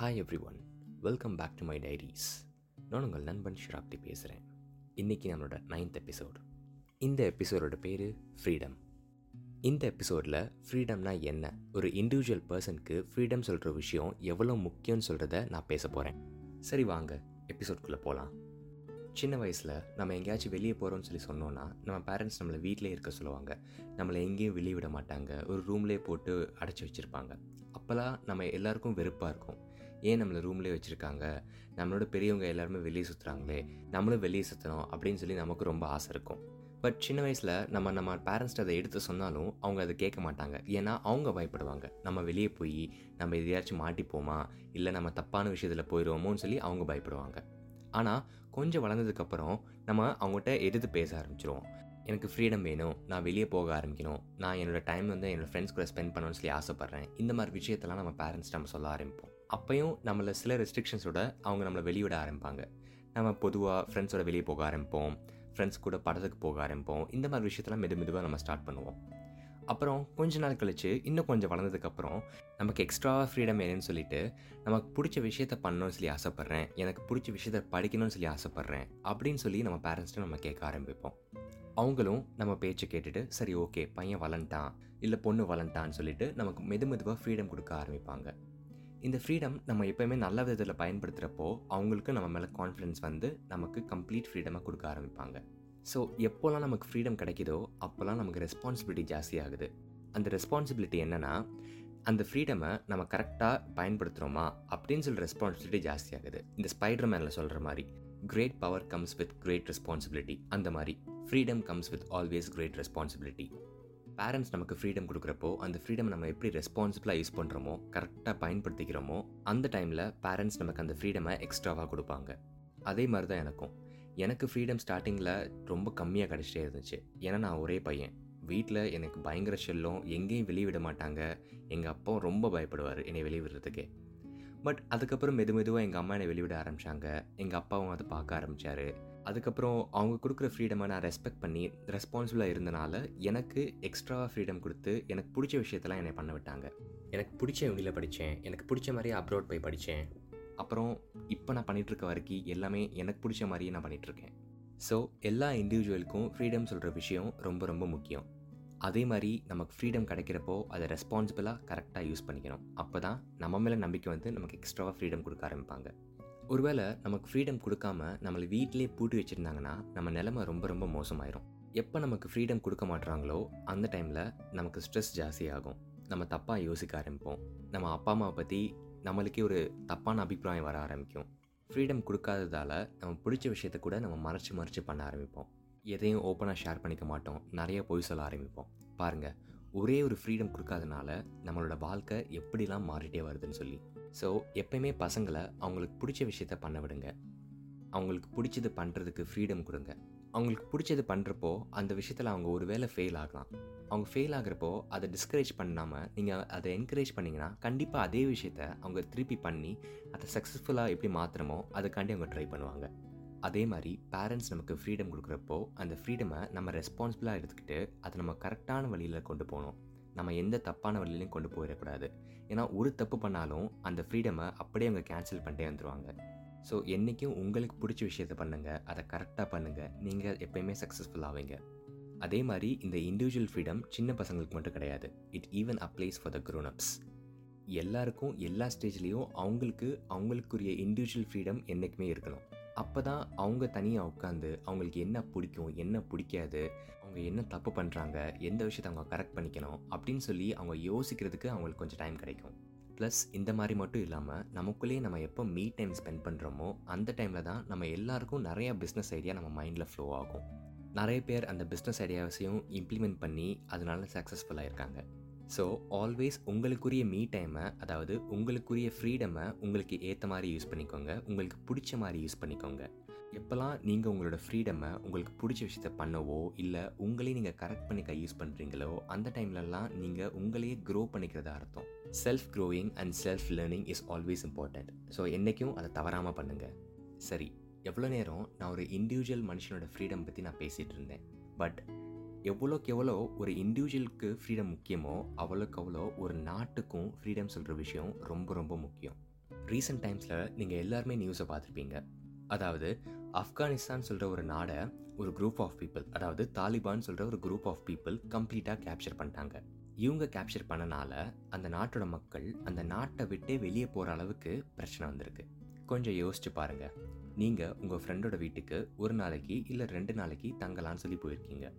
Hi everyone welcome back to my diaries நான் உங்கள் நண்பன் ஷிராப்தி பேசுகிறேன் இன்றைக்கி நம்மளோட நைன்த் எபிசோட் இந்த எபிசோடோட பேர் ஃப்ரீடம் இந்த எபிசோடில் ஃப்ரீடம்னா என்ன? ஒரு இண்டிவிஜுவல் பர்சனுக்கு ஃப்ரீடம் சொல்கிற விஷயம் எவ்வளோ முக்கியம்னு சொல்கிறத நான் பேச போகிறேன் சரி வாங்க எபிசோட்குள்ளே போகலாம் சின்ன வயசில் நம்ம எங்கேயாச்சும் வெளியே போகிறோம்னு சொல்லி சொன்னோன்னா நம்ம பேரண்ட்ஸ் நம்மளை வீட்டிலே இருக்க சொல்லுவாங்க. நம்மளை எங்கேயும் வெளியே விட மாட்டாங்க. ஒரு ரூம்லேயே போட்டு அடைச்சி வச்சுருப்பாங்க. அப்போல்லாம் நம்ம எல்லாருக்கும் வெறுப்பாக இருக்கும். ஏன் நம்மளை ரூம்லேயே வச்சுருக்காங்க? நம்மளோட பெரியவங்க எல்லாருமே வெளியே சுற்றுறாங்களே நம்மளும் வெளியே சுற்றணும் அப்படின்னு சொல்லி நமக்கு ரொம்ப ஆசை இருக்கும். பட் சின்ன வயசில் நம்ம நம்ம பேரண்ட்ஸ்ட்டு அதை எடுத்து சொன்னாலும் அவங்க அதை கேட்க மாட்டாங்க. ஏன்னா அவங்க பயப்படுவாங்க. நம்ம வெளியே போய் நம்ம எதையாச்சும் மாட்டிப்போமா? இல்லை நம்ம தப்பான விஷயத்தில் போயிடுவோமோன்னு சொல்லி அவங்க பயப்படுவாங்க. ஆனால் கொஞ்சம் வளர்ந்ததுக்கப்புறம் நம்ம அவங்ககிட்ட எடுத்து பேச ஆரம்பிச்சிருவோம். எனக்கு ஃப்ரீடம் வேணும் நான் வெளியே போக ஆரம்பிக்கணும் நான் என்னோடய டைம் வந்து என்னோடய ஃப்ரெண்ட்ஸ் கூட ஸ்பெண்ட் பண்ணணும்னு சொல்லி ஆசைப்பட்றேன். இந்த மாதிரி விஷயத்தெல்லாம் நம்ம பேரண்ட்ஸ் நம்ம சொல்ல ஆரம்பிப்போம். அப்பையும் நம்மளை சில ரெஸ்ட்ரிக்ஷன்ஸோட அவங்க நம்மளை வெளியிட ஆரம்பிப்பாங்க. நம்ம பொதுவாக ஃப்ரெண்ட்ஸோட வெளியே போக ஆரம்பிப்போம். ஃப்ரெண்ட்ஸ் கூட படத்துக்கு போக ஆரம்பிப்போம். இந்த மாதிரி விஷயத்தெல்லாம் மெது மெதுவாக நம்ம ஸ்டார்ட் பண்ணுவோம். அப்புறம் கொஞ்ச நாள் கழிச்சு இன்னும் கொஞ்சம் வளர்ந்ததுக்கப்புறம் நமக்கு எக்ஸ்ட்ரா ஃப்ரீடம் வேணும்னு சொல்லிட்டு நமக்கு பிடிச்ச விஷயத்த பண்ணணும்னு சொல்லி ஆசைப்பட்றேன். எனக்கு பிடிச்ச விஷயத்த படிக்கணும்னு சொல்லி ஆசைப்பட்றேன். அப்படின்னு சொல்லி நம்ம பேரண்ட்ஸ்ட்டு நம்ம கேட்க ஆரம்பிப்போம். அவங்களும் நம்ம பேச்சை கேட்டுட்டு சரி ஓகே பையன் வளர்ந்துட்டான். இல்லை பொண்ணு வளர்ந்துட்டான்னு சொல்லிட்டு நமக்கு மெது மெதுவாக ஃப்ரீடம் கொடுக்க ஆரம்பிப்பாங்க. இந்த ஃப்ரீடம் நம்ம எப்போயுமே நல்ல விதத்தில் பயன்படுத்துகிறப்போ அவங்களுக்கு நம்ம மேலே கான்ஃபிடென்ஸ் வந்து நமக்கு கம்ப்ளீட் ஃப்ரீடமாக கொடுக்க ஆரம்பிப்பாங்க. ஸோ எப்போல்லாம் நமக்கு ஃப்ரீடம் கிடைக்குதோ அப்போல்லாம் நமக்கு ரெஸ்பான்சிபிலிட்டி ஜாஸ்தியாகுது அந்த ரெஸ்பான்சிபிலிட்டி என்னென்னா அந்த ஃப்ரீடமை நம்ம கரெக்டாக பயன்படுத்துகிறோமா அப்படின்னு சொல்லி ரெஸ்பான்சிபிலிட்டி ஜாஸ்தியாகுது இந்த ஸ்பைடர் மேனில் சொல்கிற மாதிரி great power comes with great responsibility அந்த மாதிரி freedom comes with always great responsibility parents நமக்கு ஃப்ரீடம் கொடுக்குறப்போ அந்த ஃப்ரீடம் நம்ம எப்படி ரெஸ்பான்சிபிளாக யூஸ் பண்ணுறோமோ கரெக்டாக பயன்படுத்திக்கிறோமோ அந்த டைமில் பேரண்ட்ஸ் நமக்கு அந்த ஃப்ரீடமை எக்ஸ்ட்ராவாக கொடுப்பாங்க. அதே மாதிரி தான் எனக்கும். எனக்கு ஃப்ரீடம் ஸ்டார்டிங்கில் ரொம்ப கம்மியாக கிடச்சிட்டே இருந்துச்சு. ஏன்னா நான் ஒரே பையன். வீட்டில் எனக்கு பயங்கர செல்லும். எங்கேயும் வெளியே விட மாட்டாங்க. எங்கள் அப்பா ரொம்ப பயப்படுவார் என்னை வெளியே விடுறதுக்கே. பட் அதுக்கப்புறம் மெது மெதுவாக எங்கள் அம்மா என்னை வெளியிட ஆரம்பித்தாங்க எங்கள் அப்பாவும் அதை பார்க்க ஆரம்பித்தார் அதுக்கப்புறம் அவங்க கொடுக்குற ஃப்ரீடமை நான் ரெஸ்பெக்ட் பண்ணி ரெஸ்பான்சிபிளாக இருந்தனால எனக்கு எக்ஸ்ட்ரா ஃப்ரீடம் கொடுத்து எனக்கு பிடிச்ச விஷயத்தெல்லாம் என்னை பண்ண விட்டாங்க. எனக்கு பிடிச்ச யூனியில் படித்தேன் எனக்கு பிடிச்ச மாதிரியே அப்ரோட் போய் படித்தேன் அப்புறம் இப்போ நான் பண்ணிகிட்ருக்க வரைக்கும் எல்லாமே எனக்கு பிடிச்ச மாதிரியே நான் பண்ணிகிட்ருக்கேன் ஸோ எல்லா இண்டிவிஜுவலுக்கும் ஃப்ரீடம் சொல்கிற விஷயம் ரொம்ப ரொம்ப முக்கியம். அதே மாதிரி நமக்கு ஃப்ரீடம் கிடைக்கிறப்போ அதை ரெஸ்பான்சிபிளாக கரெக்டாக யூஸ் பண்ணிக்கணும். அப்போ தான் நம்ம மேலே நம்பிக்கை வந்து நமக்கு எக்ஸ்ட்ராவாக ஃப்ரீடம் கொடுக்க ஆரம்பிப்பாங்க. ஒருவேளை நமக்கு ஃப்ரீடம் கொடுக்காம நம்மளை வீட்டிலே பூட்டி வச்சுருந்தாங்கன்னா நம்ம நிலமை ரொம்ப ரொம்ப மோசமாயிரும். எப்போ நமக்கு ஃப்ரீடம் கொடுக்க மாட்டுறாங்களோ அந்த டைமில் நமக்கு ஸ்ட்ரெஸ் ஜாஸ்தியாகும். நம்ம தப்பாக யோசிக்க ஆரம்பிப்போம். நம்ம அப்பா அம்மாவை பற்றி நம்மளுக்கே ஒரு தப்பான அபிப்பிராயம் வர ஆரம்பிக்கும். ஃப்ரீடம் கொடுக்காததால் நம்ம பிடிச்ச விஷயத்த கூட நம்ம மறைச்சு மறைச்சு பண்ண ஆரம்பிப்போம். எதையும் ஓப்பனாக ஷேர் பண்ணிக்க மாட்டோம். நிறைய பொய் சொல்ல ஆரம்பிப்போம். பாருங்கள் ஒரே ஒரு ஃப்ரீடம் கொடுக்காதனால நம்மளோட வாழ்க்கை எப்படிலாம் மாறிட்டே வருதுன்னு சொல்லி. ஸோ எப்பயுமே பசங்களை அவங்களுக்கு பிடிச்ச விஷயத்த பண்ண விடுங்க. அவங்களுக்கு பிடிச்சது பண்ணுறதுக்கு ஃப்ரீடம் கொடுங்க. அவங்களுக்கு பிடிச்சது பண்ணுறப்போ அந்த விஷயத்தில் அவங்க ஒரு வேளை ஃபெயில் ஆகலாம். அவங்க ஃபெயில் ஆகிறப்போ அதை டிஸ்கரேஜ் பண்ணாமல் நீங்கள் அதை என்கரேஜ் பண்ணிங்கன்னா கண்டிப்பாக அதே விஷயத்த அவங்க திருப்பி பண்ணி அதை சக்ஸஸ்ஃபுல்லாக எப்படி மாற்றுறமோ அதுக்காண்டி அவங்க ட்ரை பண்ணுவாங்க. அதே மாதிரி பேரண்ட்ஸ் நமக்கு ஃப்ரீடம் கொடுக்குறப்போ அந்த ஃப்ரீடமை நம்ம ரெஸ்பான்சிபிளாக எடுத்துக்கிட்டு அதை நம்ம கரெக்டான வழியில் கொண்டு போகணும். நம்ம எந்த தப்பான வழியிலையும் கொண்டு போயிடக்கூடாது. ஏன்னா ஒரு தப்பு பண்ணாலும் அந்த ஃப்ரீடமை அப்படியே அவங்க கேன்சல் பண்ணிட்டே வந்துடுவாங்க ஸோ என்றைக்கும் உங்களுக்கு பிடிச்ச விஷயத்த பண்ணுங்கள் அதை கரெக்டாக பண்ணுங்கள் நீங்கள் எப்பயுமே சக்ஸஸ்ஃபுல் ஆவீங்க. அதே மாதிரி இந்த இண்டிவிஜுவல் ஃப்ரீடம் சின்ன பசங்களுக்கு மட்டும் கிடையாது. It even applies for the grownups எல்லாருக்கும் எல்லா ஸ்டேஜ்லேயும் அவங்களுக்கு அவங்களுக்குரிய இண்டிவிஜுவல் ஃப்ரீடம் என்றைக்குமே இருக்கணும். அப்போ தான் அவங்க தனியாக உட்காந்து அவங்களுக்கு என்ன பிடிக்கும் என்ன பிடிக்காது அவங்க என்ன தப்பு பண்ணுறாங்க எந்த விஷயத்தை அவங்க கரெக்ட் பண்ணிக்கணும் அப்படின்னு சொல்லி அவங்க யோசிக்கிறதுக்கு அவங்களுக்கு கொஞ்சம் டைம் கிடைக்கும். ப்ளஸ் இந்த மாதிரி மட்டும் இல்லாமல் நமக்குள்ளேயே நம்ம எப்போ மீ டைம் ஸ்பெண்ட் பண்ணுறோமோ அந்த டைமில் தான் நம்ம எல்லாருக்கும் நிறையா பிஸ்னஸ் ஐடியா நம்ம மைண்டில் ஃப்ளோ ஆகும். நிறைய பேர் அந்த பிஸ்னஸ் ஐடியாஸையும் இம்ப்ளிமெண்ட் பண்ணி அதனால சக்ஸஸ்ஃபுல்லாக இருக்காங்க ஸோ ஆல்வேஸ் உங்களுக்குரிய மீ டைமை அதாவது உங்களுக்குரிய ஃப்ரீடமை உங்களுக்கு ஏற்ற மாதிரி யூஸ் பண்ணிக்கோங்க. உங்களுக்கு பிடிச்ச மாதிரி யூஸ் பண்ணிக்கோங்க. எப்போல்லாம் நீங்கள் உங்களோட ஃப்ரீடமை உங்களுக்கு பிடிச்ச விஷயத்த பண்ணவோ இல்லை உங்களே நீங்கள் கரெக்ட் பண்ணிக்க யூஸ் பண்ணுறீங்களோ அந்த டைம்லலாம் நீங்கள் உங்களையே க்ரோ பண்ணிக்கிறதா அர்த்தம். Self growing and self learning is always important so என்றைக்கும் அதை தவறாமல் பண்ணுங்கள் சரி எவ்வளோ நேரம் நான் ஒரு இண்டிவிஜுவல் மனுஷனோட ஃப்ரீடம் பற்றி நான் பேசிகிட்டு இருந்தேன். பட் எவ்வளோக்கு எவ்வளோ ஒரு இண்டிவிஜுவலுக்கு ஃப்ரீடம் முக்கியமோ அவ்வளோக்கு அவ்வளோ ஒரு நாட்டுக்கும் ஃப்ரீடம் சொல்கிற விஷயம் ரொம்ப ரொம்ப முக்கியம். ரீசெண்ட் டைம்ஸில் நீங்கள் எல்லாருமே நியூஸை பார்த்துருப்பீங்க. அதாவது ஆப்கானிஸ்தான் சொல்கிற ஒரு நாடை ஒரு குரூப் ஆஃப் பீப்புள் அதாவது தாலிபான் சொல்கிற ஒரு குரூப் ஆஃப் பீப்புள் கம்ப்ளீட்டாக கேப்சர் பண்ணிட்டாங்க. இவங்க கேப்சர் பண்ணனால அந்த நாட்டோட மக்கள் அந்த நாட்டை விட்டே வெளியே போகிற அளவுக்கு பிரச்சனை வந்திருக்கு. கொஞ்சம் யோசிச்சு பாருங்க. நீங்கள் உங்கள் ஃப்ரெண்டோட வீட்டுக்கு ஒரு நாளைக்கு இல்லை ரெண்டு நாளைக்கு தங்கலான்னு சொல்லி போயிருக்கீங்க.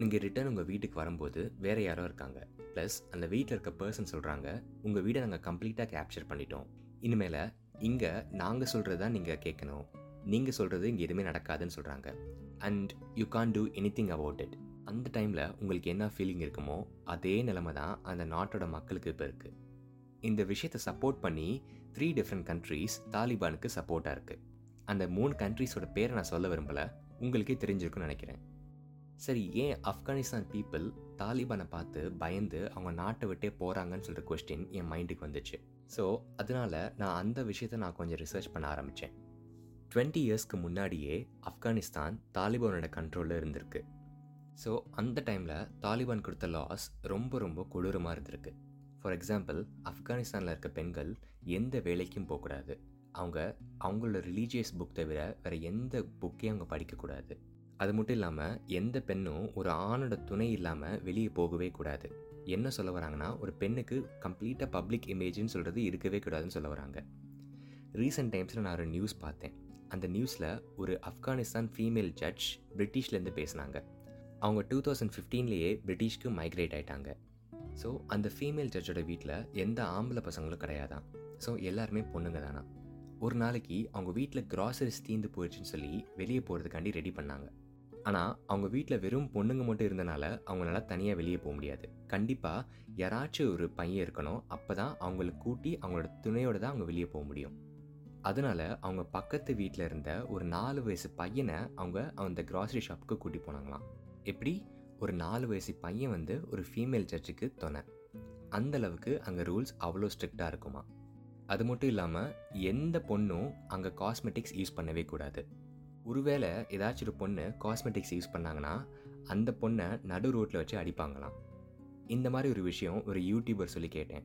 நீங்கள் ரிட்டர்ன் உங்கள் வீட்டுக்கு வரும்போது வேறு யாரோ இருக்காங்க. ப்ளஸ் அந்த வீட்டில் இருக்க பர்சன் சொல்கிறாங்க உங்கள் வீடை நாங்கள் கம்ப்ளீட்டாக கேப்சர் பண்ணிட்டோம். இனிமேல் இங்கே நாங்கள் சொல்கிறது தான் நீங்கள் கேட்கணும் நீங்கள் சொல்கிறது இங்கே எதுவுமே நடக்காதுன்னு சொல்கிறாங்க and you can't do anything about it அந்த டைமில் உங்களுக்கு என்ன ஃபீலிங் இருக்குமோ அதே நிலமை தான் அந்த நாட்டோட மக்களுக்கு இப்போ இருக்குது இந்த விஷயத்தை சப்போர்ட் பண்ணி த்ரீ டிஃப்ரெண்ட் கண்ட்ரீஸ் தாலிபானுக்கு சப்போர்ட்டாக இருக்குது அந்த மூணு கண்ட்ரீஸோட பேரை நான் சொல்ல விரும்பலை. உங்களுக்கே தெரிஞ்சிருக்குன்னு நினைக்கிறேன். சரி ஏன் ஆப்கானிஸ்தான் பீப்புள் தாலிபானை பார்த்து பயந்து அவங்க நாட்டை விட்டே போகிறாங்கன்னு சொல்கிற கொஸ்டின் என் மைண்டுக்கு வந்துச்சு. ஸோ அதனால் நான் அந்த விஷயத்தை நான் கொஞ்சம் ரிசர்ச் பண்ண ஆரம்பித்தேன் டுவெண்ட்டி இயர்ஸ்க்கு முன்னாடியே ஆப்கானிஸ்தான் தாலிபானோட கண்ட்ரோலில் இருந்திருக்கு. ஸோ அந்த டைமில் தாலிபான் கொடுத்த லாஸ் ரொம்ப ரொம்ப கொடூரமாக இருந்திருக்கு. ஃபார் எக்ஸாம்பிள் ஆப்கானிஸ்தானில் இருக்க பெண்கள் எந்த வேலைக்கும் போகக்கூடாது. அவங்க அவங்களோட ரிலீஜியஸ் புக் தவிர வேறு எந்த புக்கையும் அவங்க படிக்கக்கூடாது. அது மட்டும் இல்லாமல் எந்த பெண்ணும் ஒரு ஆணோட துணை இல்லாமல் வெளியே போகவே கூடாது. என்ன சொல்ல வராங்கன்னா ஒரு பெண்ணுக்கு கம்ப்ளீட்டாக பப்ளிக் இமேஜ்னு சொல்கிறது இருக்கவே கூடாதுன்னு சொல்ல வராங்க. ரீசெண்ட் டைம்ஸில் நான் ஒரு நியூஸ் பார்த்தேன். அந்த நியூஸில் ஒரு ஆப்கானிஸ்தான் ஃபீமேல் ஜட்ஜ் பிரிட்டிஷ்லேருந்து பேசினாங்க. அவங்க டூ தௌசண்ட் ஃபிஃப்டீன்லேயே பிரிட்டிஷ்க்கு மைக்ரேட் ஆயிட்டாங்க. ஸோ அந்த ஃபீமேல் ஜட்ஜோட வீட்டில் எந்த ஆம்பளை பசங்களும் கிடையாதான் ஸோ எல்லாருமே பொண்ணுங்க தானா. ஒரு நாளைக்கு அவங்க வீட்டில் கிராசரிஸ் தீந்து போயிடுச்சுன்னு சொல்லி வெளியே போகிறதுக்காண்டி ரெடி பண்ணாங்க. ஆனால் அவங்க வீட்டில் வெறும் பொண்ணுங்க மட்டும் இருந்தனால அவங்களால தனியாக வெளியே போக முடியாது. கண்டிப்பாக யாராச்சும் ஒரு பையன் இருக்கணும் அப்போ தான் அவங்கள கூட்டி அவங்களோட துணையோடு தான் அவங்க வெளியே போக முடியும். அதனால அவங்க பக்கத்து வீட்டில் இருந்த ஒரு நாலு வயசு பையனை அவங்க அந்த கிராசரி ஷாப்புக்கு கூட்டி போனாங்களாம். எப்படி? ஒரு நாலு வயசு பையன் வந்து ஒரு ஃபீமேல் ஜட்ஜுக்கு துணை. அந்தளவுக்கு அங்கே ரூல்ஸ் அவ்வளோ ஸ்ட்ரிக்டாக இருக்குமா அது மட்டும் இல்லாமல் எந்த பொண்ணும் அங்கே காஸ்மெட்டிக்ஸ் யூஸ் பண்ணவே கூடாது. ஒருவேளை ஏதாச்சும் ஒரு பொண்ணு காஸ்மெட்டிக்ஸ் யூஸ் பண்ணாங்கன்னா அந்த பொண்ணை நடு ரோட்டில் வச்சு அடிப்பாங்களாம். இந்த மாதிரி ஒரு விஷயம் ஒரு யூடியூபர் சொல்லி கேட்டேன்.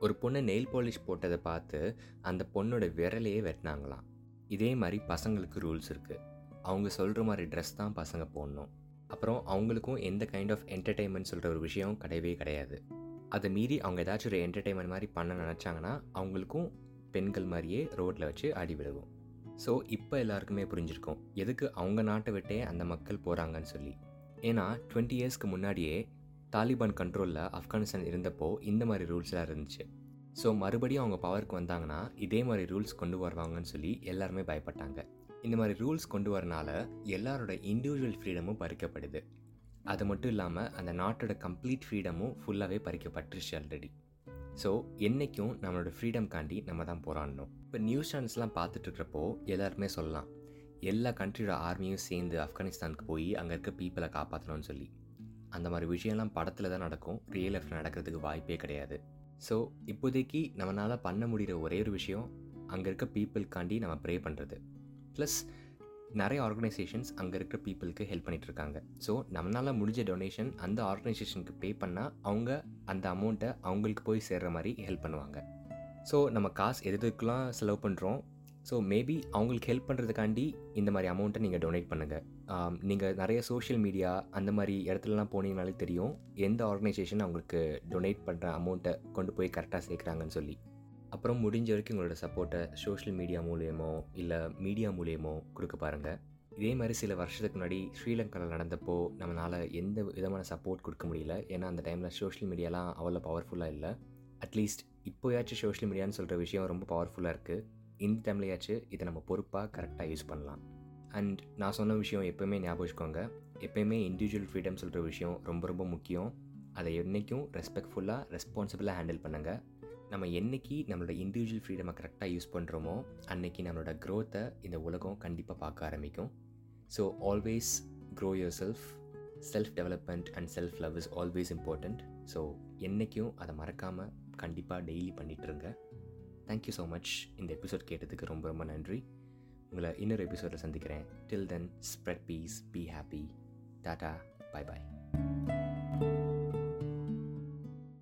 ஒரு பொண்ணு நெயில் பாலிஷ் போட்டதை பார்த்து அந்த பொண்ணோட விரலையே வெட்டினாங்களாம். இதே மாதிரி பசங்களுக்கு ரூல்ஸ் இருக்குது அவங்க சொல்கிற மாதிரி ட்ரெஸ் தான் பசங்க போடணும். அப்புறம் அவங்களுக்கும் எந்த கைண்ட் ஆஃப் என்டர்டெயின்மெண்ட் சொல்கிற ஒரு விஷயம் கிடையவே கிடையாது. அதை மீறி அவங்க ஏதாச்சும் ஒரு என்டர்டெயின்மெண்ட் மாதிரி பண்ண நினச்சாங்கன்னா அவங்களுக்கும் பெண்கள் மாதிரியே ரோட்டில் வச்சு அடி விழுகும் ஸோ இப்போ எல்லாருக்குமே புரிஞ்சிருக்கும். எதுக்கு அவங்க நாட்டை விட்டே அந்த மக்கள் போகிறாங்கன்னு சொல்லி. ஏன்னா டுவெண்ட்டி இயர்ஸ்க்கு முன்னாடியே தாலிபான் கண்ட்ரோலில் ஆப்கானிஸ்தான் இருந்தப்போ இந்த மாதிரி ரூல்ஸ்லாம் இருந்துச்சு. ஸோ மறுபடியும் அவங்க பவருக்கு வந்தாங்கன்னா இதே மாதிரி ரூல்ஸ் கொண்டு வருவாங்கன்னு சொல்லி எல்லாருமே பயப்பட்டாங்க. இந்த மாதிரி ரூல்ஸ் கொண்டு வரனால எல்லாரோட இண்டிவிஜுவல் ஃப்ரீடமும் பறிக்கப்படுது. அது மட்டும் இல்லாமல் அந்த நாட்டோட கம்ப்ளீட் ஃப்ரீடமும் ஃபுல்லாகவே பறிக்கப்பட்டுருச்சு ஆல்ரெடி ஸோ என்றைக்கும் நம்மளோட ஃப்ரீடம் காண்டி நம்ம தான் போராடணும். இப்போ நியூஸ் சேனல்ஸ்லாம் பார்த்துட்ருக்கிறப்போ எல்லாருமே சொல்லலாம். எல்லா கண்ட்ரியோட ஆர்மியும் சேர்ந்து ஆப்கானிஸ்தானுக்கு போய் அங்கே இருக்க பீப்புளை காப்பாற்றணும்னு சொல்லி. அந்த மாதிரி விஷயம்லாம் படத்தில் தான் நடக்கும். ரியல் லைஃப்பில் நடக்கிறதுக்கு வாய்ப்பே கிடையாது. ஸோ இப்போதைக்கு நம்மளால் பண்ண முடிகிற ஒரே ஒரு விஷயம் அங்கே இருக்க பீப்புளுக்காண்டி நம்ம ப்ரே பண்ணுறது ப்ளஸ் நிறைய ஆர்கனைசேஷன்ஸ் அங்கே இருக்கிற பீப்புளுக்கு ஹெல்ப் பண்ணிகிட்ருக்காங்க இருக்காங்க ஸோ நம்மளால் முடிஞ்ச டொனேஷன் அந்த ஆர்கனைசேஷனுக்கு பே பண்ணால் அவங்க அந்த அமௌண்ட்டை அவங்களுக்கு போய் சேர்கிற மாதிரி ஹெல்ப் பண்ணுவாங்க. ஸோ நம்ம காசு எது எதுக்கெலாம் செலவு பண்ணுறோம் ஸோ மேபி அவங்களுக்கு ஹெல்ப் பண்ணுறதுக்காண்டி இந்த மாதிரி அமௌண்ட்டை நீங்கள் டொனேட் பண்ணுங்கள் நீங்கள் நிறைய சோஷியல் மீடியா அந்த மாதிரி இடத்துலலாம் போனீங்கனாலே தெரியும். எந்த ஆர்கனைசேஷன் அவங்களுக்கு டொனேட் பண்ணுற அமௌண்ட்டை கொண்டு போய் கரெக்டாக சேர்க்குறாங்கன்னு சொல்லி. அப்புறம் முடிஞ்ச வரைக்கும் உங்களோட சப்போர்ட்டை சோஷியல் மீடியா மூலியமோ இல்லை மீடியா மூலியமோ கொடுக்க பாருங்கள் இதே மாதிரி சில வருஷத்துக்கு முன்னாடி ஸ்ரீலங்காவில் நடந்தப்போ நம்மளால் எந்த விதமான சப்போர்ட் கொடுக்க முடியல. ஏன்னா அந்த டைமில் சோஷியல் மீடியாலாம் அவ்வளோ பவர்ஃபுல்லாக இல்லை. அட்லீஸ்ட் இப்போயாச்சும் சோஷியல் மீடியான்னு சொல்கிற விஷயம் ரொம்ப பவர்ஃபுல்லாக இருக்குது இந்த டைம்லையாச்சும் இதை நம்ம பொறுப்பாக கரெக்டாக யூஸ் பண்ணலாம். அண்ட் நான் சொன்ன விஷயம் எப்போயுமே ஞாபகம் எப்போயுமே இண்டிவிஜுவல் ஃப்ரீடம் சொல்கிற விஷயம் ரொம்ப ரொம்ப முக்கியம். அதை என்றைக்கும் ரெஸ்பெக்ட்ஃபுல்லாக ரெஸ்பான்சிபிளாக ஹேண்டில் பண்ணுங்கள் நம்ம என்றைக்கு நம்மளோட இண்டிவிஜுவல் ஃப்ரீடமை கரெக்டாக யூஸ் பண்ணுறோமோ அன்னைக்கு நம்மளோட க்ரோத்தை இந்த உலகம் கண்டிப்பாக பார்க்க ஆரம்பிக்கும். So always grow yourself self development and self love is always important so என்றைக்கும் அதை மறக்காமல் கண்டிப்பாக டெய்லி பண்ணிகிட்ருங்க தேங்க்யூ ஸோ மச் இந்த எபிசோட் கேட்டதுக்கு ரொம்ப ரொம்ப நன்றி. உங்களை இன்னொரு எபிசோடில் சந்திக்கிறேன். Till then spread peace be happy tata bye bye